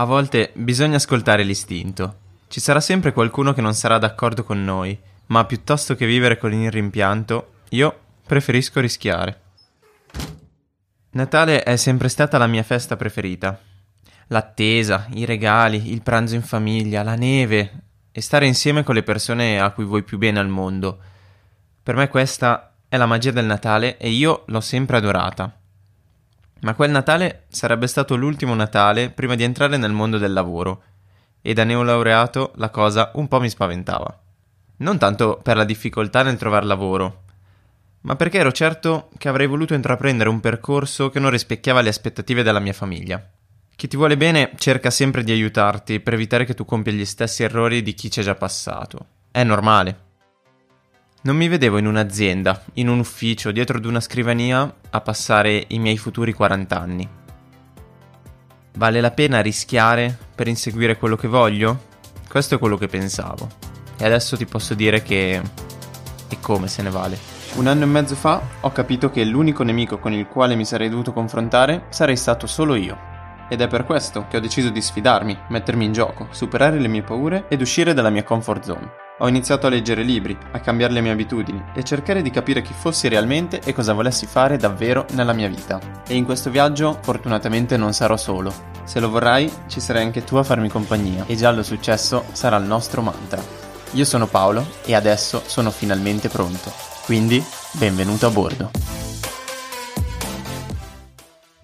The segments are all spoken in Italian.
A volte bisogna ascoltare l'istinto. Ci sarà sempre qualcuno che non sarà d'accordo con noi, ma piuttosto che vivere con il rimpianto, io preferisco rischiare. Natale è sempre stata la mia festa preferita. L'attesa, i regali, il pranzo in famiglia, la neve e stare insieme con le persone a cui vuoi più bene al mondo. Per me questa è la magia del Natale e io l'ho sempre adorata. Ma quel Natale sarebbe stato l'ultimo Natale prima di entrare nel mondo del lavoro e da neolaureato la cosa un po' mi spaventava. Non tanto per la difficoltà nel trovare lavoro, ma perché ero certo che avrei voluto intraprendere un percorso che non rispecchiava le aspettative della mia famiglia. Chi ti vuole bene cerca sempre di aiutarti per evitare che tu compia gli stessi errori di chi ci è già passato. È normale. Non mi vedevo in un'azienda, in un ufficio, dietro ad una scrivania a passare i miei futuri 40 anni. Vale la pena rischiare per inseguire quello che voglio? Questo è quello che pensavo. E adesso ti posso dire che... E come se ne vale. Un anno e mezzo fa ho capito che l'unico nemico con il quale mi sarei dovuto confrontare sarei stato solo io. Ed è per questo che ho deciso di sfidarmi, mettermi in gioco, superare le mie paure ed uscire dalla mia comfort zone. Ho iniziato a leggere libri, a cambiare le mie abitudini e a cercare di capire chi fossi realmente e cosa volessi fare davvero nella mia vita. E in questo viaggio fortunatamente non sarò solo. Se lo vorrai, ci sarai anche tu a farmi compagnia e già lo successo sarà il nostro mantra. Io sono Paolo e adesso sono finalmente pronto. Quindi, benvenuto a bordo.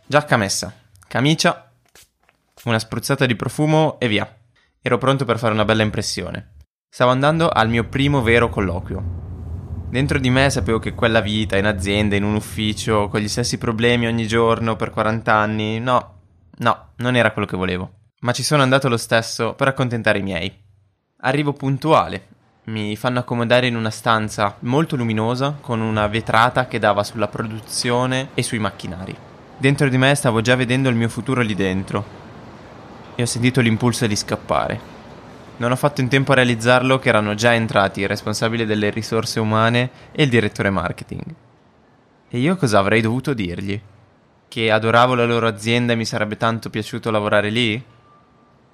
Giacca messa, camicia, una spruzzata di profumo e via. Ero pronto per fare una bella impressione. Stavo andando al mio primo vero colloquio. Dentro di me sapevo che quella vita in azienda, in un ufficio, con gli stessi problemi ogni giorno per 40 anni, no, no, non era quello che volevo. Ma ci sono andato lo stesso per accontentare i miei. Arrivo puntuale, mi fanno accomodare in una stanza molto luminosa con una vetrata che dava sulla produzione e sui macchinari. Dentro di me stavo già vedendo il mio futuro lì dentro e ho sentito l'impulso di scappare. Non ho fatto in tempo a realizzarlo che erano già entrati il responsabile delle risorse umane e il direttore marketing. E io cosa avrei dovuto dirgli? Che adoravo la loro azienda e mi sarebbe tanto piaciuto lavorare lì?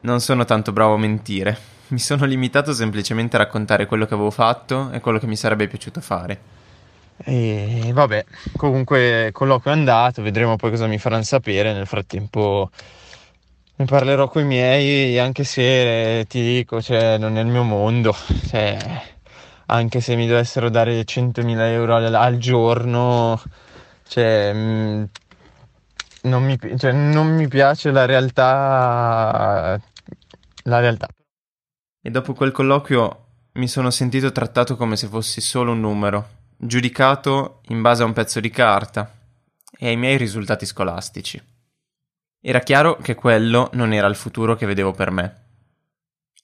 Non sono tanto bravo a mentire. Mi sono limitato semplicemente a raccontare quello che avevo fatto e quello che mi sarebbe piaciuto fare. E vabbè, comunque colloquio è andato, vedremo poi cosa mi faranno sapere. Nel frattempo ne parlerò con i miei, anche se eh, ti dico, cioè, non è il mio mondo. Cioè, anche se mi dovessero dare 100.000 euro al, al giorno, cioè, mh, non, mi, cioè, non mi piace la realtà. La realtà. E dopo quel colloquio mi sono sentito trattato come se fossi solo un numero, giudicato in base a un pezzo di carta e ai miei risultati scolastici. Era chiaro che quello non era il futuro che vedevo per me.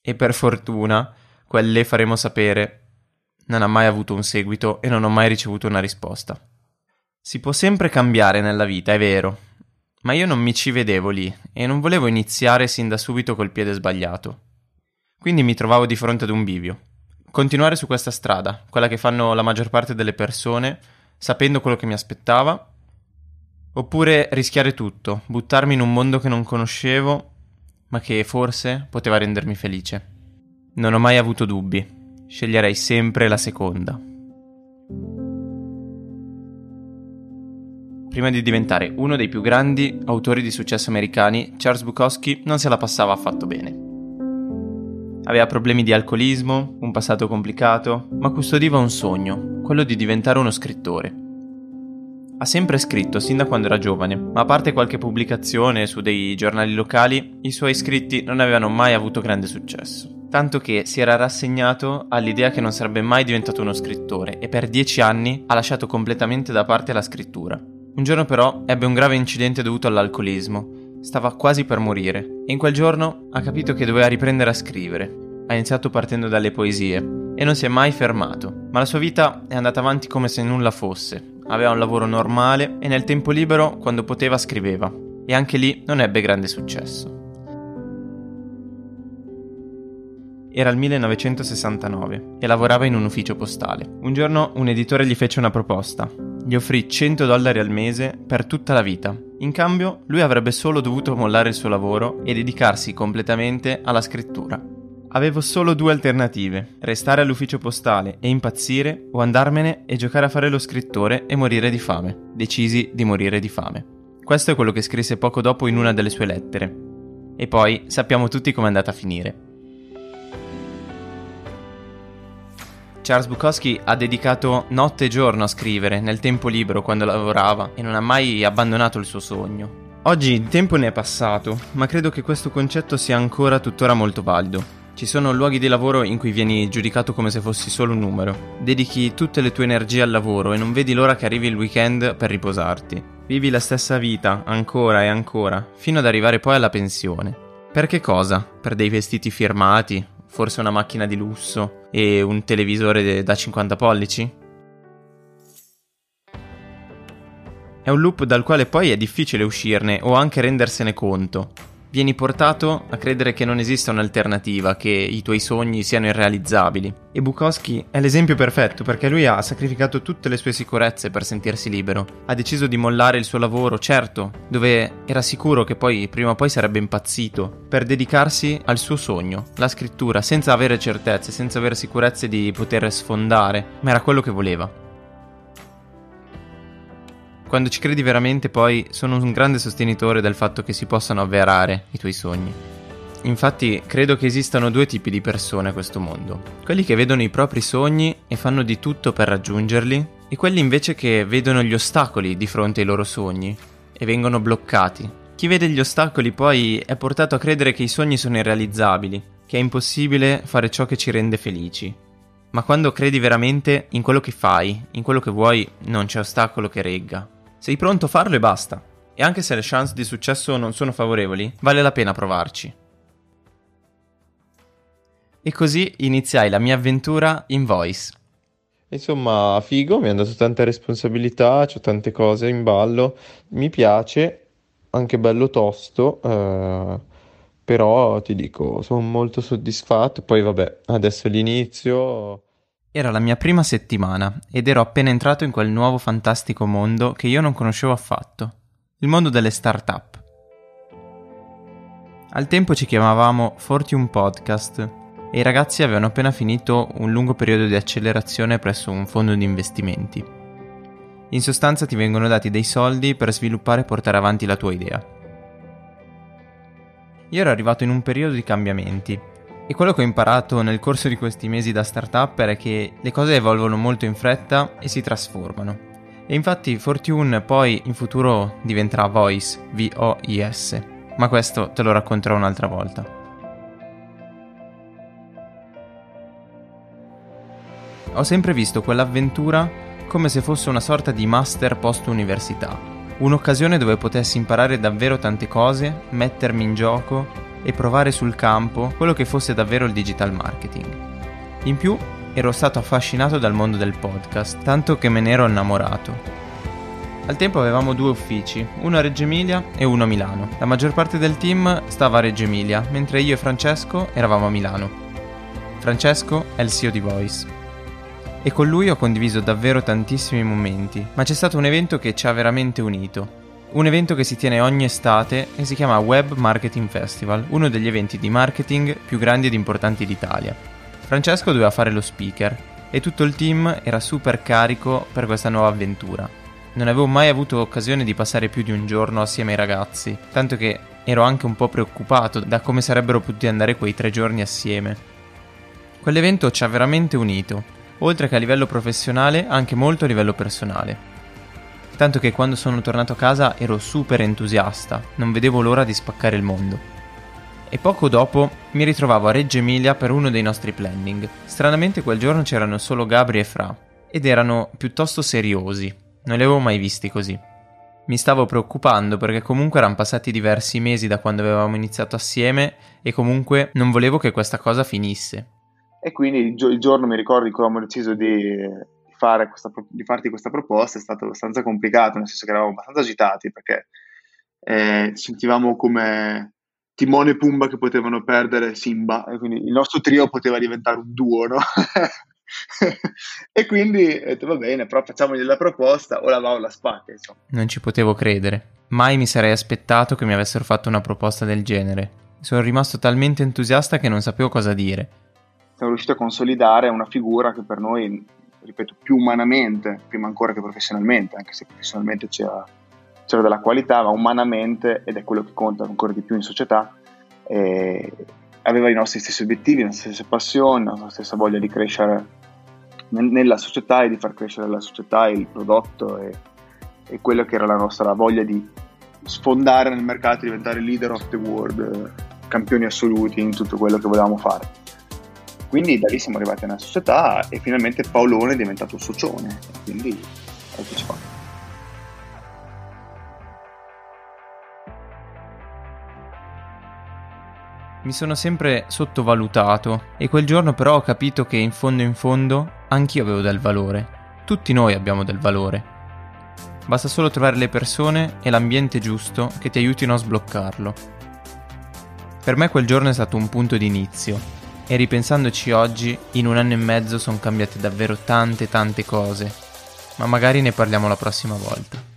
E per fortuna, quelle faremo sapere non ha mai avuto un seguito e non ho mai ricevuto una risposta. Si può sempre cambiare nella vita, è vero, ma io non mi ci vedevo lì e non volevo iniziare sin da subito col piede sbagliato. Quindi mi trovavo di fronte ad un bivio. Continuare su questa strada, quella che fanno la maggior parte delle persone, sapendo quello che mi aspettava, Oppure rischiare tutto, buttarmi in un mondo che non conoscevo, ma che forse poteva rendermi felice. Non ho mai avuto dubbi, sceglierei sempre la seconda. Prima di diventare uno dei più grandi autori di successo americani, Charles Bukowski non se la passava affatto bene. Aveva problemi di alcolismo, un passato complicato, ma custodiva un sogno, quello di diventare uno scrittore. Ha sempre scritto sin da quando era giovane, ma a parte qualche pubblicazione su dei giornali locali, i suoi scritti non avevano mai avuto grande successo. Tanto che si era rassegnato all'idea che non sarebbe mai diventato uno scrittore e per dieci anni ha lasciato completamente da parte la scrittura. Un giorno però ebbe un grave incidente dovuto all'alcolismo. Stava quasi per morire e in quel giorno ha capito che doveva riprendere a scrivere. Ha iniziato partendo dalle poesie e non si è mai fermato, ma la sua vita è andata avanti come se nulla fosse, aveva un lavoro normale e nel tempo libero, quando poteva, scriveva. E anche lì non ebbe grande successo. Era il 1969 e lavorava in un ufficio postale. Un giorno un editore gli fece una proposta. gli offrì 100 dollari al mese per tutta la vita. In cambio, lui avrebbe solo dovuto mollare il suo lavoro e dedicarsi completamente alla scrittura. Avevo solo due alternative, restare all'ufficio postale e impazzire o andarmene e giocare a fare lo scrittore e morire di fame. Decisi di morire di fame. Questo è quello che scrisse poco dopo in una delle sue lettere. E poi sappiamo tutti com'è andata a finire. Charles Bukowski ha dedicato notte e giorno a scrivere nel tempo libero quando lavorava e non ha mai abbandonato il suo sogno. Oggi il tempo ne è passato, ma credo che questo concetto sia ancora tuttora molto valido. Ci sono luoghi di lavoro in cui vieni giudicato come se fossi solo un numero. Dedichi tutte le tue energie al lavoro e non vedi l'ora che arrivi il weekend per riposarti. Vivi la stessa vita, ancora e ancora, fino ad arrivare poi alla pensione. Per che cosa? Per dei vestiti firmati? forse una macchina di lusso e un televisore da 50 pollici? È un loop dal quale poi è difficile uscirne o anche rendersene conto. Vieni portato a credere che non esista un'alternativa, che i tuoi sogni siano irrealizzabili. E Bukowski è l'esempio perfetto perché lui ha sacrificato tutte le sue sicurezze per sentirsi libero. Ha deciso di mollare il suo lavoro, certo, dove era sicuro che poi prima o poi sarebbe impazzito, per dedicarsi al suo sogno, la scrittura, senza avere certezze, senza avere sicurezze di poter sfondare, ma era quello che voleva. Quando ci credi veramente poi sono un grande sostenitore del fatto che si possano avverare i tuoi sogni. Infatti credo che esistano due tipi di persone a questo mondo. Quelli che vedono i propri sogni e fanno di tutto per raggiungerli e quelli invece che vedono gli ostacoli di fronte ai loro sogni e vengono bloccati. Chi vede gli ostacoli poi è portato a credere che i sogni sono irrealizzabili, che è impossibile fare ciò che ci rende felici. Ma quando credi veramente in quello che fai, in quello che vuoi, non c'è ostacolo che regga. Sei pronto a farlo e basta. E anche se le chance di successo non sono favorevoli, vale la pena provarci. E così iniziai la mia avventura in Voice. Insomma, figo, mi hanno dato tante responsabilità, ho tante cose in ballo, mi piace, anche bello tosto, eh, però ti dico, sono molto soddisfatto, poi vabbè, adesso è l'inizio, era la mia prima settimana ed ero appena entrato in quel nuovo fantastico mondo che io non conoscevo affatto, il mondo delle start-up. Al tempo ci chiamavamo Fortune Podcast e i ragazzi avevano appena finito un lungo periodo di accelerazione presso un fondo di investimenti. In sostanza ti vengono dati dei soldi per sviluppare e portare avanti la tua idea. Io ero arrivato in un periodo di cambiamenti e quello che ho imparato nel corso di questi mesi da startup è che le cose evolvono molto in fretta e si trasformano. E infatti Fortune poi in futuro diventerà Voice, V-O-I-S, ma questo te lo racconterò un'altra volta. Ho sempre visto quell'avventura come se fosse una sorta di master post università, un'occasione dove potessi imparare davvero tante cose, mettermi in gioco e provare sul campo quello che fosse davvero il digital marketing. In più, ero stato affascinato dal mondo del podcast, tanto che me ne ero innamorato. Al tempo avevamo due uffici, uno a Reggio Emilia e uno a Milano. La maggior parte del team stava a Reggio Emilia, mentre io e Francesco eravamo a Milano. Francesco è il CEO di Voice. E con lui ho condiviso davvero tantissimi momenti, ma c'è stato un evento che ci ha veramente unito, un evento che si tiene ogni estate e si chiama Web Marketing Festival, uno degli eventi di marketing più grandi ed importanti d'Italia. Francesco doveva fare lo speaker e tutto il team era super carico per questa nuova avventura. Non avevo mai avuto occasione di passare più di un giorno assieme ai ragazzi, tanto che ero anche un po' preoccupato da come sarebbero potuti andare quei tre giorni assieme. Quell'evento ci ha veramente unito, oltre che a livello professionale anche molto a livello personale tanto che quando sono tornato a casa ero super entusiasta, non vedevo l'ora di spaccare il mondo. E poco dopo mi ritrovavo a Reggio Emilia per uno dei nostri planning. Stranamente quel giorno c'erano solo Gabri e Fra, ed erano piuttosto seriosi, non li avevo mai visti così. Mi stavo preoccupando perché comunque erano passati diversi mesi da quando avevamo iniziato assieme e comunque non volevo che questa cosa finisse. E quindi il, gio- il giorno mi ricordo in cui avevamo deciso di questa, di farti questa proposta è stato abbastanza complicato, nel senso che eravamo abbastanza agitati perché eh, sentivamo come Timone e Pumba che potevano perdere Simba e quindi il nostro trio poteva diventare un duo, no? e quindi ho detto va bene, però facciamogli la proposta o la va o la spacca. Insomma. Non ci potevo credere. Mai mi sarei aspettato che mi avessero fatto una proposta del genere. Sono rimasto talmente entusiasta che non sapevo cosa dire. Siamo riusciti a consolidare una figura che per noi, ripeto, più umanamente, prima ancora che professionalmente, anche se professionalmente c'era, c'era della qualità, ma umanamente, ed è quello che conta ancora di più in società, eh, aveva i nostri stessi obiettivi, le stesse passioni, la stessa voglia di crescere nella società e di far crescere la società, il prodotto e, e quella che era la nostra voglia di sfondare nel mercato, diventare leader of the world, campioni assoluti in tutto quello che volevamo fare. Quindi da lì siamo arrivati nella società e finalmente Paolone è diventato socione, quindi eccoci qua. Mi sono sempre sottovalutato e quel giorno però ho capito che in fondo in fondo anch'io avevo del valore. Tutti noi abbiamo del valore. Basta solo trovare le persone e l'ambiente giusto che ti aiutino a sbloccarlo. Per me quel giorno è stato un punto di inizio e ripensandoci oggi, in un anno e mezzo sono cambiate davvero tante tante cose, ma magari ne parliamo la prossima volta.